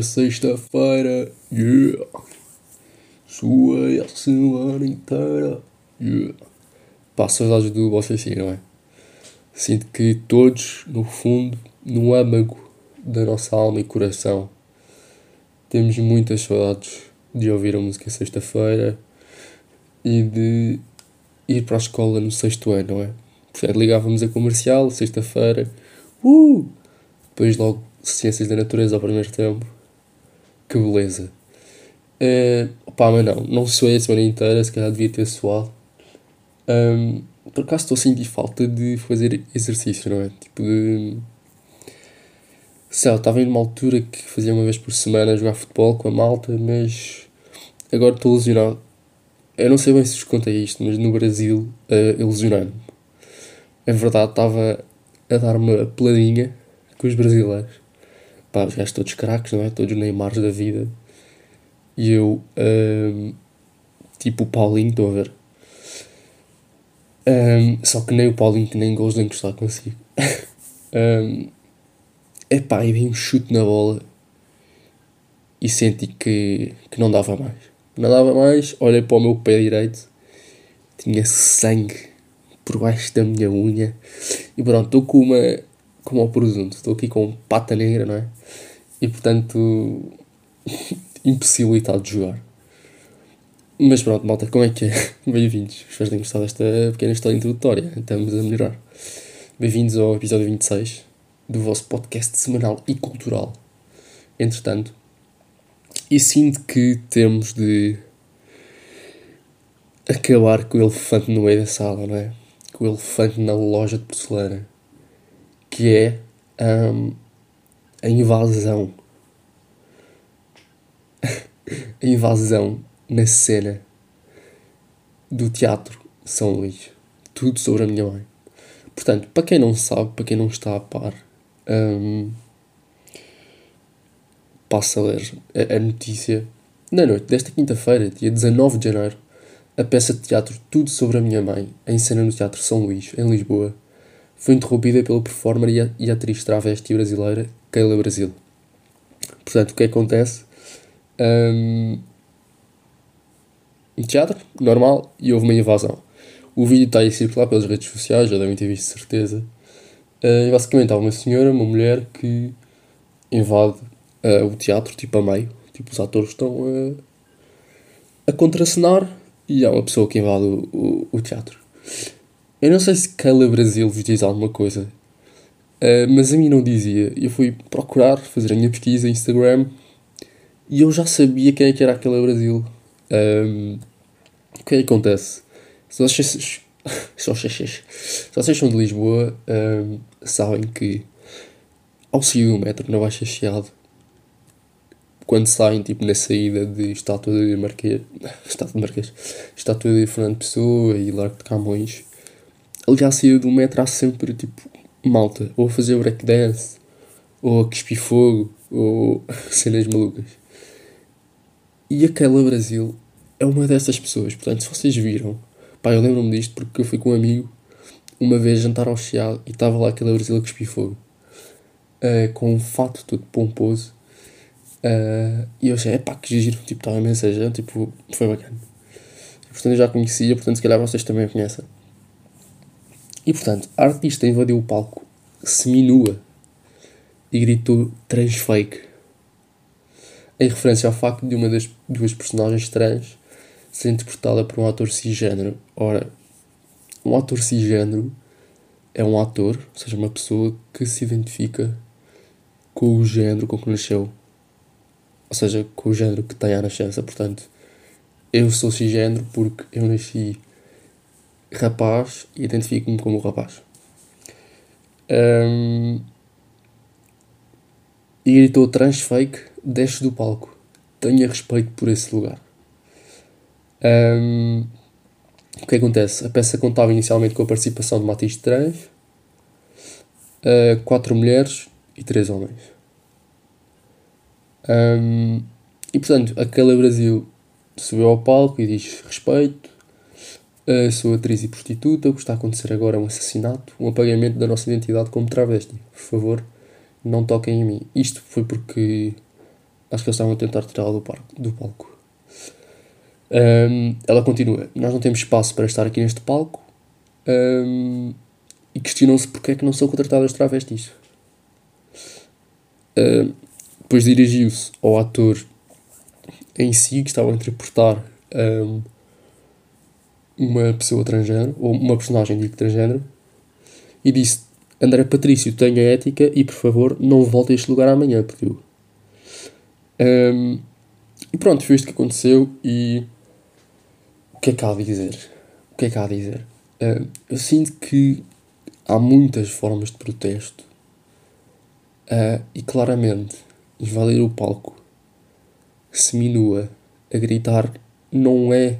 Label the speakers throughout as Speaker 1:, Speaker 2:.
Speaker 1: É sexta-feira, yeah. Suei a semana inteira, yeah. Pá, saudades do vocês sim, não é? Sinto que todos, no fundo, no âmago da nossa alma e coração, temos muitas saudades de ouvir a música sexta-feira e de ir para a escola no sexto ano, não é? Portanto, ligávamos a comercial, sexta-feira, uh! Depois logo Ciências da Natureza ao primeiro tempo. Que beleza. Uh, opá, mas não, não suei a semana inteira, se calhar devia ter suado. Um, por acaso estou a sentir falta de fazer exercício, não é? Tipo de. Sei lá, estava em uma altura que fazia uma vez por semana jogar futebol com a malta, mas agora estou lesionado. Eu não sei bem se vos contei isto, mas no Brasil uh, eu lesionei-me. É verdade, estava a dar uma peladinha com os brasileiros. Pá, os gajos todos craques, não é? Todos Neymars da vida. E eu, um, tipo o Paulinho, estou a ver. Um, só que nem o Paulinho que nem gols de encostar consigo. um, epá, e dei um chute na bola e senti que, que não dava mais. Não dava mais, olhei para o meu pé direito, tinha sangue por baixo da minha unha e pronto, estou com uma como ao presunto. Estou aqui com pata negra, não é? E portanto, impossibilitado de jogar. Mas pronto, malta, como é que é? Bem-vindos. Espero que tenham gostado desta pequena história introdutória. Estamos a melhorar. Bem-vindos ao episódio 26 do vosso podcast semanal e cultural. Entretanto, e sinto que temos de acabar com o elefante no meio da sala, não é? Com o elefante na loja de porcelana que é um, a invasão. a invasão na cena do Teatro São Luís. Tudo sobre a minha mãe. Portanto, para quem não sabe, para quem não está a par, um, passa a ler a, a notícia. Na noite desta quinta-feira, dia 19 de janeiro, a peça de teatro Tudo sobre a Minha Mãe, em cena no Teatro São Luís, em Lisboa, foi interrompida pelo performer e, atriz travesti brasileira Keila Brasil. Portanto, o que acontece? Um, teatro, normal, e houve uma invasão. O vídeo está a circular pelas redes sociais, já devem ter visto certeza. Uh, basicamente há uma senhora, uma mulher, que invade uh, o teatro, tipo a meio. Tipo, os atores estão uh, a contracenar e há uma pessoa que invade o, o, o teatro. Eu não sei se Keila Brasil vos diz alguma coisa, uh, mas a mim não dizia. Eu fui procurar, fazer a minha pesquisa no Instagram e eu já sabia quem é que era aquela Brasil. Um, o que é que acontece? Se vocês, se vocês, se vocês são de Lisboa, um, sabem que ao sair do metro na Baixa Chiado, quando saem tipo na saída de Estátua de Marquês, Estátua de Marquês, Estátua de Fernando Pessoa e Largo de Camões, ele já saiu do metro há sempre tipo malta, ou a fazer breakdance, ou a cuspir fogo, ou cenas malucas. E aquela Brasil é uma dessas pessoas. Portanto, se vocês viram, pá, eu lembro-me disto porque eu fui com um amigo uma vez jantar ao Chiado e estava lá aquela Brasil a cuspir fogo. Uh, com um fato todo pomposo. Uh, e eu achei, pá, que giro, tipo, estava a mensagem, tipo, foi bacana. portanto, eu já conhecia, portanto, se calhar vocês também conhecem. E portanto, a artista invadiu o palco seminua e gritou transfake, em referência ao facto de uma das duas personagens trans ser interpretada por um ator cisgênero. Ora, um ator cisgênero é um ator, ou seja, uma pessoa que se identifica com o género com que nasceu. Ou seja, com o género que tem à nascença. Portanto, eu sou cisgênero porque eu nasci rapaz e identifico-me como rapaz. Um, e gritou transfake, desce do palco. Tenha respeito por esse lugar. Um, o que acontece? A peça contava inicialmente com a participação de uma atriz trans, uh, quatro mulheres e três homens. Um, e portanto, aquela Brasil subiu ao palco e diz respeito, Uh, sou atriz e prostituta. O que está a acontecer agora é um assassinato, um apagamento da nossa identidade como travesti. Por favor, não toquem em mim. Isto foi porque Acho que eles estavam a tentar tirá-la do, do palco. Um, ela continua: Nós não temos espaço para estar aqui neste palco. Um, e questionam-se porque é que não são contratadas travestis. Um, depois dirigiu-se ao ator em si, que estava a interpretar um, uma pessoa transgênero, ou uma personagem de transgênero, e disse: André Patrício, tenha ética e por favor não volte a este lugar amanhã, pediu. Um, e pronto, foi isto que aconteceu e o que é que há a dizer? O que é que há a dizer? Uh, eu sinto que há muitas formas de protesto uh, e claramente invadir o palco seminua a gritar não é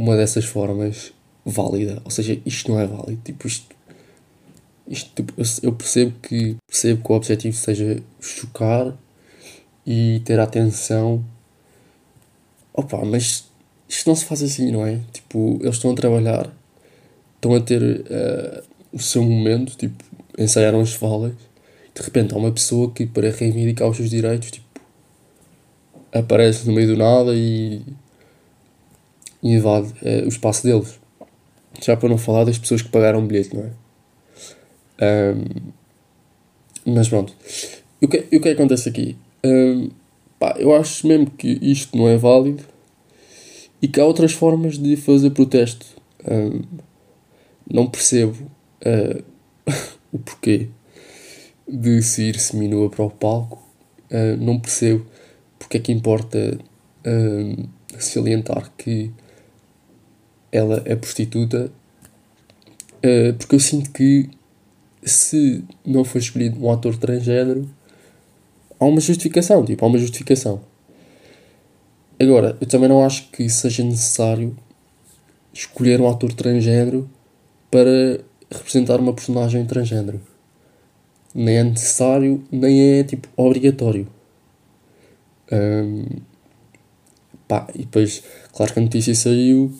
Speaker 1: uma dessas formas válida. Ou seja, isto não é válido. Tipo, isto, isto tipo, eu percebo que percebo que o objetivo seja chocar e ter atenção. Opa, mas isto não se faz assim, não é? Tipo, eles estão a trabalhar, estão a ter uh, o seu momento, tipo, ensaiaram as falas, de repente há uma pessoa que para reivindicar os seus direitos, tipo, aparece no meio do nada e, e invade uh, o espaço deles. Já para não falar das pessoas que pagaram o bilhete, não é? Um, mas pronto. E o que, o que é acontece aqui? Um, pá, eu acho mesmo que isto não é válido e que há outras formas de fazer protesto. Um, não percebo uh, o porquê de se ir seminua para o palco. Uh, não percebo porque é que importa uh, salientar que ela é prostituta. Uh, porque eu sinto que se não for escolhido um ator transgênero, há uma justificação. Tipo, há uma justificação. Agora, eu também não acho que seja necessário escolher um ator transgênero para representar uma personagem transgênero. Nem é necessário, nem é tipo obrigatório. Um, pá, e depois, claro que a notícia saiu,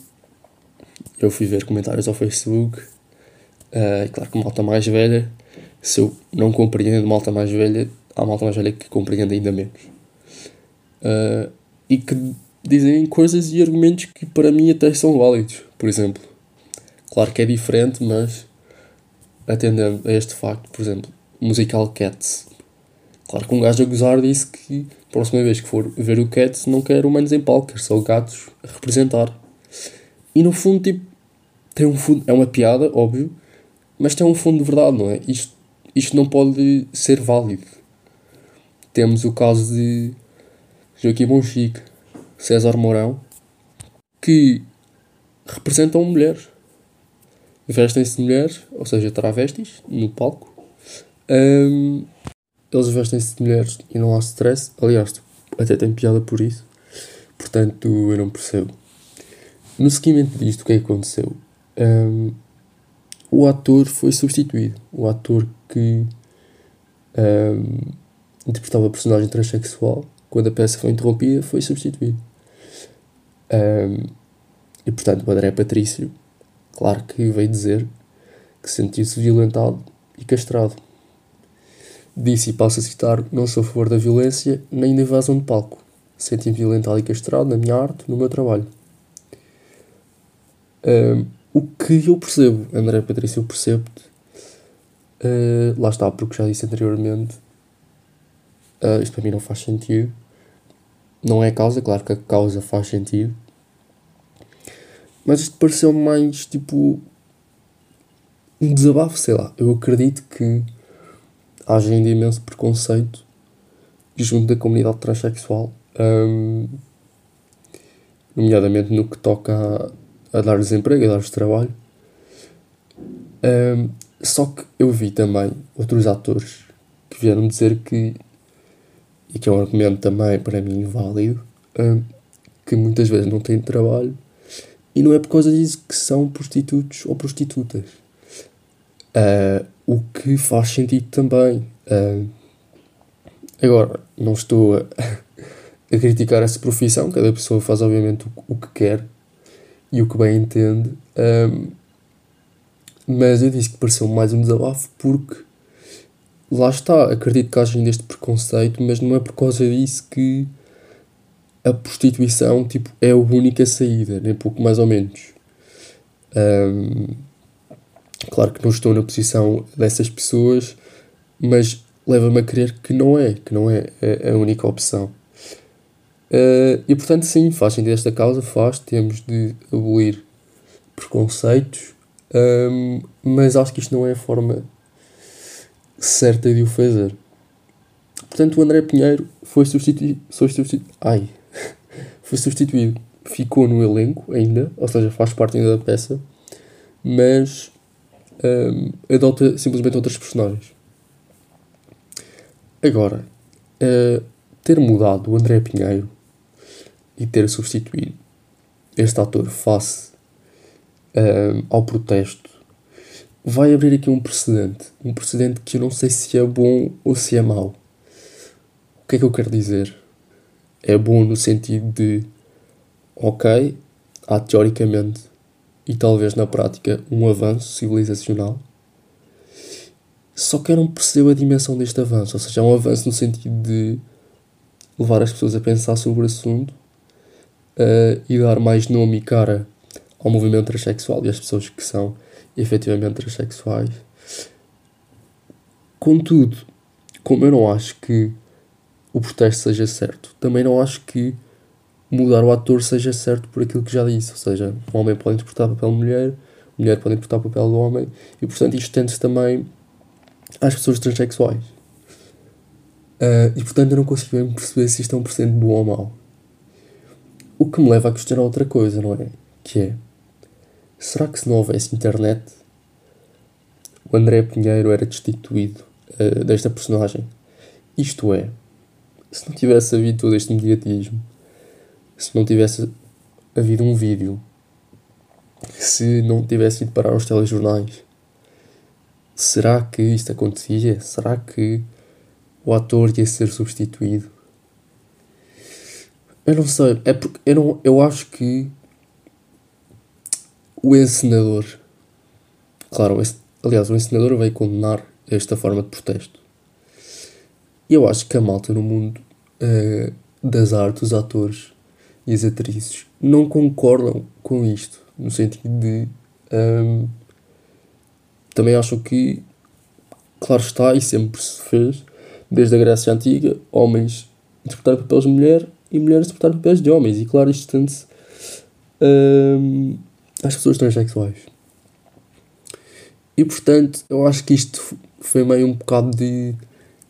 Speaker 1: eu fui ver comentários ao Facebook, uh, e claro que malta mais velha, se eu não compreendo malta mais velha, há malta mais velha que compreende ainda menos. Uh, e que dizem coisas e argumentos que para mim até são válidos. Por exemplo, claro que é diferente, mas atendendo a este facto, por exemplo, musical Cats. Claro que um gajo a gozar disse que próxima vez que for ver o Cats não quer humanos em palco, quer só gatos a representar. E no fundo, tipo, tem um fundo, é uma piada, óbvio, mas tem um fundo de verdade, não é? Isto, isto não pode ser válido. Temos o caso de Joaquim Bonchique, César Mourão, que representam mulheres. Vestem-se de mulheres, ou seja, travestis, no palco. Um, eles vestem-se de mulheres e não há stress. Aliás, até tem piada por isso. Portanto, eu não percebo. No seguimento disto, o que é que aconteceu? Um, o ator foi substituído. O ator que um, interpretava a personagem transexual quando a peça foi interrompida, foi substituído. Um, e portanto, o André Patrício, claro que veio dizer que sentiu-se violentado e castrado. Disse, e passo a citar: Não sou a favor da violência nem da invasão de palco. Senti-me violentado e castrado na minha arte, no meu trabalho. O que eu percebo, André Patrício, eu percebo-te. Uh, lá está, porque já disse anteriormente. Uh, isto para mim não faz sentido. Não é a causa, claro que a causa faz sentido. Mas isto pareceu mais tipo. um desabafo, sei lá. Eu acredito que haja ainda imenso preconceito junto da comunidade transexual, um, nomeadamente no que toca a dar-lhes emprego, a dar-lhes trabalho. Um, só que eu vi também outros atores que vieram dizer que e que é um argumento também para mim válido, um, que muitas vezes não têm trabalho e não é por causa disso que são prostitutos ou prostitutas. Uh, o que faz sentido também. Uh, agora, não estou a, a, criticar essa profissão, cada pessoa faz obviamente o, o que quer e o que bem entende, um, mas eu disse que pareceu mais um desabafo porque lá está, acredito que haja ainda este preconceito, mas não é por causa disso que a prostituição tipo, é a única saída, nem pouco mais ou menos. Um, claro que não estou na posição dessas pessoas, mas leva-me a crer que não é, que não é a, única opção. Uh, e portanto, sim, faz sentido esta causa, faz, temos de abolir preconceitos, um, mas acho que isto não é a forma certa de o fazer. Portanto, o André Pinheiro foi substituído. Foi substituído ai! foi substituído. Ficou no elenco ainda, ou seja, faz parte ainda da peça, mas um, adota simplesmente outros personagens. Agora, uh, ter mudado o André Pinheiro e ter substituído este ator face ao protesto vai abrir aqui um precedente. Um precedente que eu não sei se é bom ou se é mau. O que é que eu quero dizer? É bom no sentido de, ok, há teoricamente e talvez na prática um avanço civilizacional. Só que eu não percebo a dimensão deste avanço, ou seja, é um avanço no sentido de levar as pessoas a pensar sobre o assunto uh, e dar mais nome e cara ao movimento transexual e às pessoas que são efetivamente transexuais. Contudo, como eu não acho que o protesto seja certo, também não acho que mudar o ator seja certo por aquilo que já disse. Ou seja, um homem pode interpretar papel de mulher, mulher pode interpretar papel do homem, e portanto isto tende-se também às pessoas transexuais. Uh, e portanto eu não consigo bem perceber se isto é um presente bom ou mau. O que me leva a questionar outra coisa, não é? Que é Será que se não houvesse internet, o André Pinheiro era destituído uh, desta personagem? Isto é, se não tivesse havido todo este mediatismo, se não tivesse havido um vídeo, se não tivesse ido parar os telejornais, será que isto acontecia? Será que o ator ia ser substituído? Eu não sei, é porque eu, não, eu acho que o encenador, claro, aliás, o encenador veio condenar esta forma de protesto. E eu acho que a malta no mundo uh, das artes, os atores e as atrizes, não concordam com isto, no sentido de. Um, também acham que, claro está, e sempre se fez, desde a Grécia Antiga, homens interpretar papéis de mulher e mulheres interpretar papéis de homens. E claro, isto tende-se. Um, às pessoas transexuais. E portanto, eu acho que isto foi meio um bocado de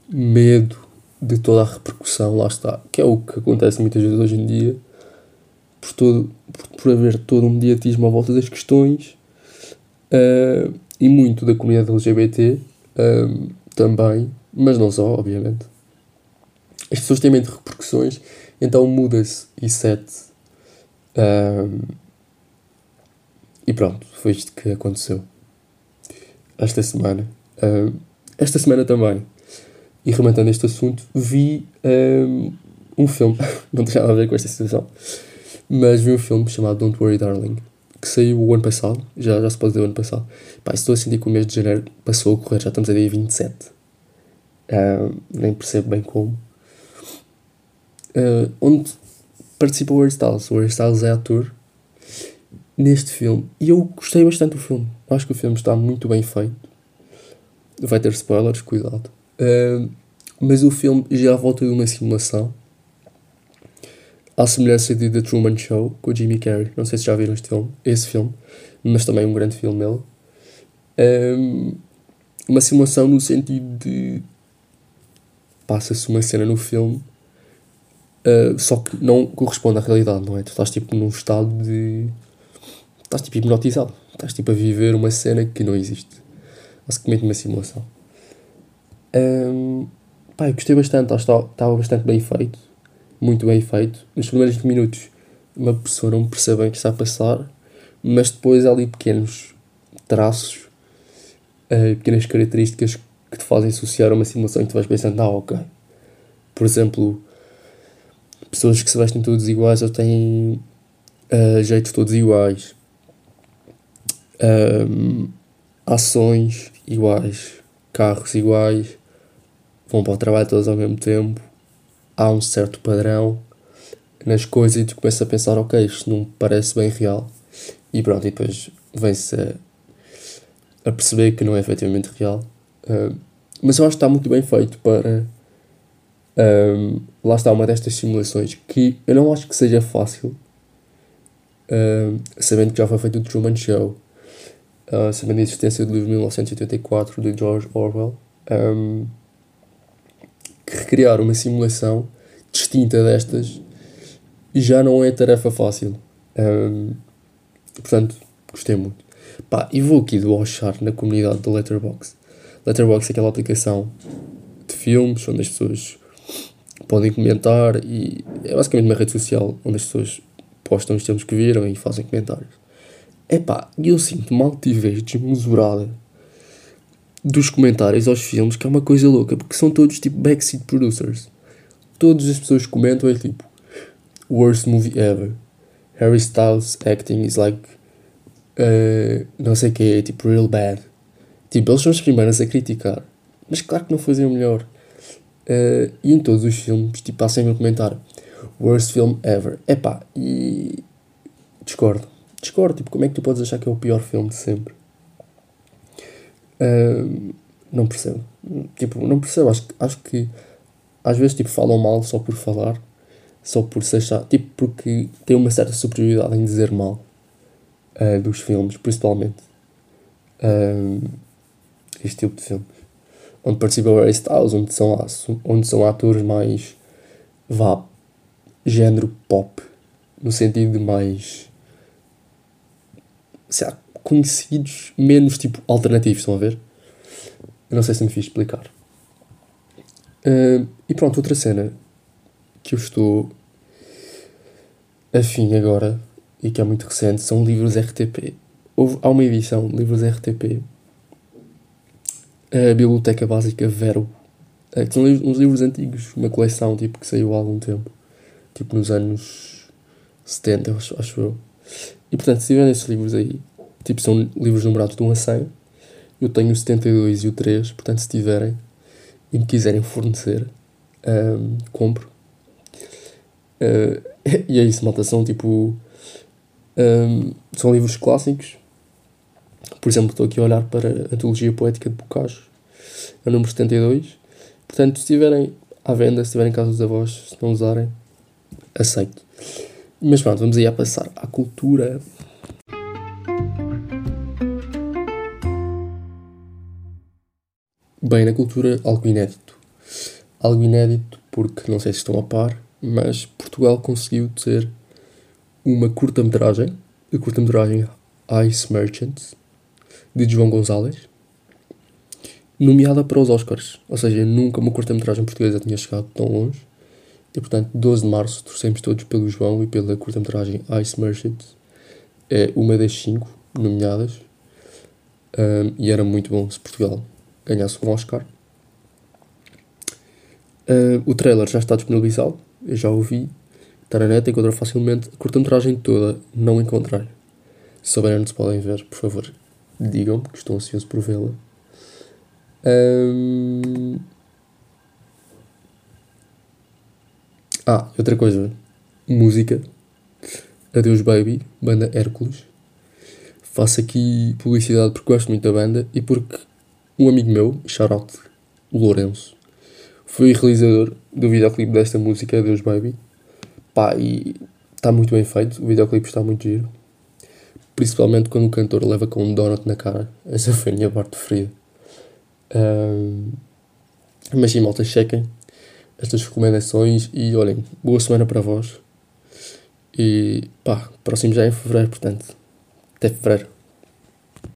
Speaker 1: medo de toda a repercussão, lá está, que é o que acontece muitas vezes hoje em dia, por, todo, por, por haver todo um mediatismo à volta das questões uh, e muito da comunidade LGBT uh, também, mas não só, obviamente. As pessoas têm medo de repercussões, então muda-se e sete. Uh, e pronto, foi isto que aconteceu esta semana. Uh, esta semana também, e rematando este assunto, vi um, um filme, não tem nada a ver com esta situação, mas vi um filme chamado Don't Worry Darling, que saiu o ano passado, já, já se pode dizer o ano passado. Pá, estou a sentir que o mês de janeiro passou a correr, já estamos a dia 27. Uh, nem percebo bem como. Uh, onde participa o Harry Styles. O Harry Styles é ator neste filme. E eu gostei bastante do filme. Acho que o filme está muito bem feito. Vai ter spoilers, cuidado. Uh, mas o filme já volta de uma simulação. À semelhança de The Truman Show, com o Jimmy Carrey. Não sei se já viram este filme, esse filme, mas também um grande filme ele. Um, uma simulação no sentido de passa-se uma cena no filme uh, só que não corresponde à realidade, não é? Tu estás tipo num estado de estás tipo hipnotizado. Estás tipo a viver uma cena que não existe. Basicamente uma simulação. Um, pá, eu gostei bastante, estava bastante bem feito. Muito bem feito. Nos primeiros minutos uma pessoa não percebe bem o que está a passar, mas depois há ali pequenos traços, uh, pequenas características que te fazem associar a uma simulação e tu vais pensando, ah, ok. Por exemplo, pessoas que se vestem todos iguais ou têm uh, jeitos todos iguais um, ações iguais, carros iguais, vão para o trabalho todos ao mesmo tempo, há um certo padrão nas coisas e tu começas a pensar, ok, isto não parece bem real. E pronto, e depois vem-se a, a, perceber que não é efetivamente real. Uh, mas eu acho que está muito bem feito para. Um, lá está uma destas simulações que eu não acho que seja fácil, uh, sabendo que já foi feito o Truman Show, uh, sabendo a existência do livro 1984 de George Orwell, um, recriar uma simulação distinta destas já não é tarefa fácil. Um, portanto, gostei muito. Pá, e vou aqui debochar na comunidade do Letterboxd. Letterboxd é aquela aplicação de filmes onde as pessoas podem comentar e é basicamente uma rede social onde as pessoas postam os filmes que viram e fazem comentários. Epá, eu sinto uma altivez desmesurada dos comentários aos filmes que é uma coisa louca, porque são todos tipo backseat producers. Todas as pessoas comentam é tipo worst movie ever. Harry Styles acting is like uh, não sei o que, tipo real bad. Tipo, eles são os primeiros a criticar. Mas claro que não faziam melhor. Uh, e em todos os filmes, tipo, há sempre a comentar Worst film ever. Epá, e. Discordo. Discordo. Tipo, como é que tu podes achar que é o pior filme de sempre? Uh, não percebo. Tipo, não percebo. Acho, acho que às vezes, tipo, falam mal só por falar. Só por se achar. Tipo, porque tem uma certa superioridade em dizer mal uh, dos filmes, principalmente. Este tipo de filmes. Onde participa o Harry Styles, onde são, onde são atores mais. vá. género pop. No sentido de mais. sei lá, conhecidos, menos tipo alternativos, estão a ver? Eu não sei se me fiz explicar. Uh, e pronto, outra cena que eu estou afim agora e que é muito recente são livros RTP. Houve, há uma edição livros RTP, a Biblioteca Básica Vero, uh, que são uns livros antigos, uma coleção tipo, que saiu há algum tempo, tipo nos anos 70, acho, acho eu. E portanto, se tiverem esses livros aí, tipo, são livros numerados de 1 a 100, eu tenho o 72 e o 3, portanto, se tiverem e me quiserem fornecer, um, compro. Uh, e é isso, malta. São tipo. Um, são livros clássicos. Por exemplo, estou aqui a olhar para a Antologia Poética de Bocage, é o número 72. Portanto, se estiverem à venda, se estiverem em casa dos avós, se não usarem, aceito. Mas pronto, vamos aí a passar à cultura. Bem, na cultura, algo inédito. Algo inédito porque, não sei se estão a par, mas Portugal conseguiu ter uma curta-metragem, a curta-metragem Ice Merchants, de João Gonzalez, nomeada para os Oscars. Ou seja, nunca uma curta-metragem portuguesa tinha chegado tão longe. E, portanto, 12 de março, torcemos todos pelo João e pela curta-metragem Ice Merchants. É uma das cinco nomeadas. Um, e era muito bom se Portugal ganhasse um Oscar. Uh, o trailer já está disponibilizado, eu já ouvi, está na net, encontrar facilmente. A curta-metragem toda não encontrei. Se souberem se podem ver, por favor, digam-me que estou ansioso por vê-la. Um... Ah, outra coisa. Música. Adeus Baby, banda Hércules. Faço aqui publicidade porque gosto muito da banda e porque um amigo meu, shoutout Lourenço, foi realizador do videoclipe desta música, Deus Baby. Pá, e está muito bem feito, o videoclipe está muito giro. Principalmente quando o cantor leva com um donut na cara. Essa foi a minha parte preferida. Um, mas sim, malta, chequem estas recomendações e olhem, boa semana para vós. E pá, próximo já é em fevereiro, portanto, até fevereiro.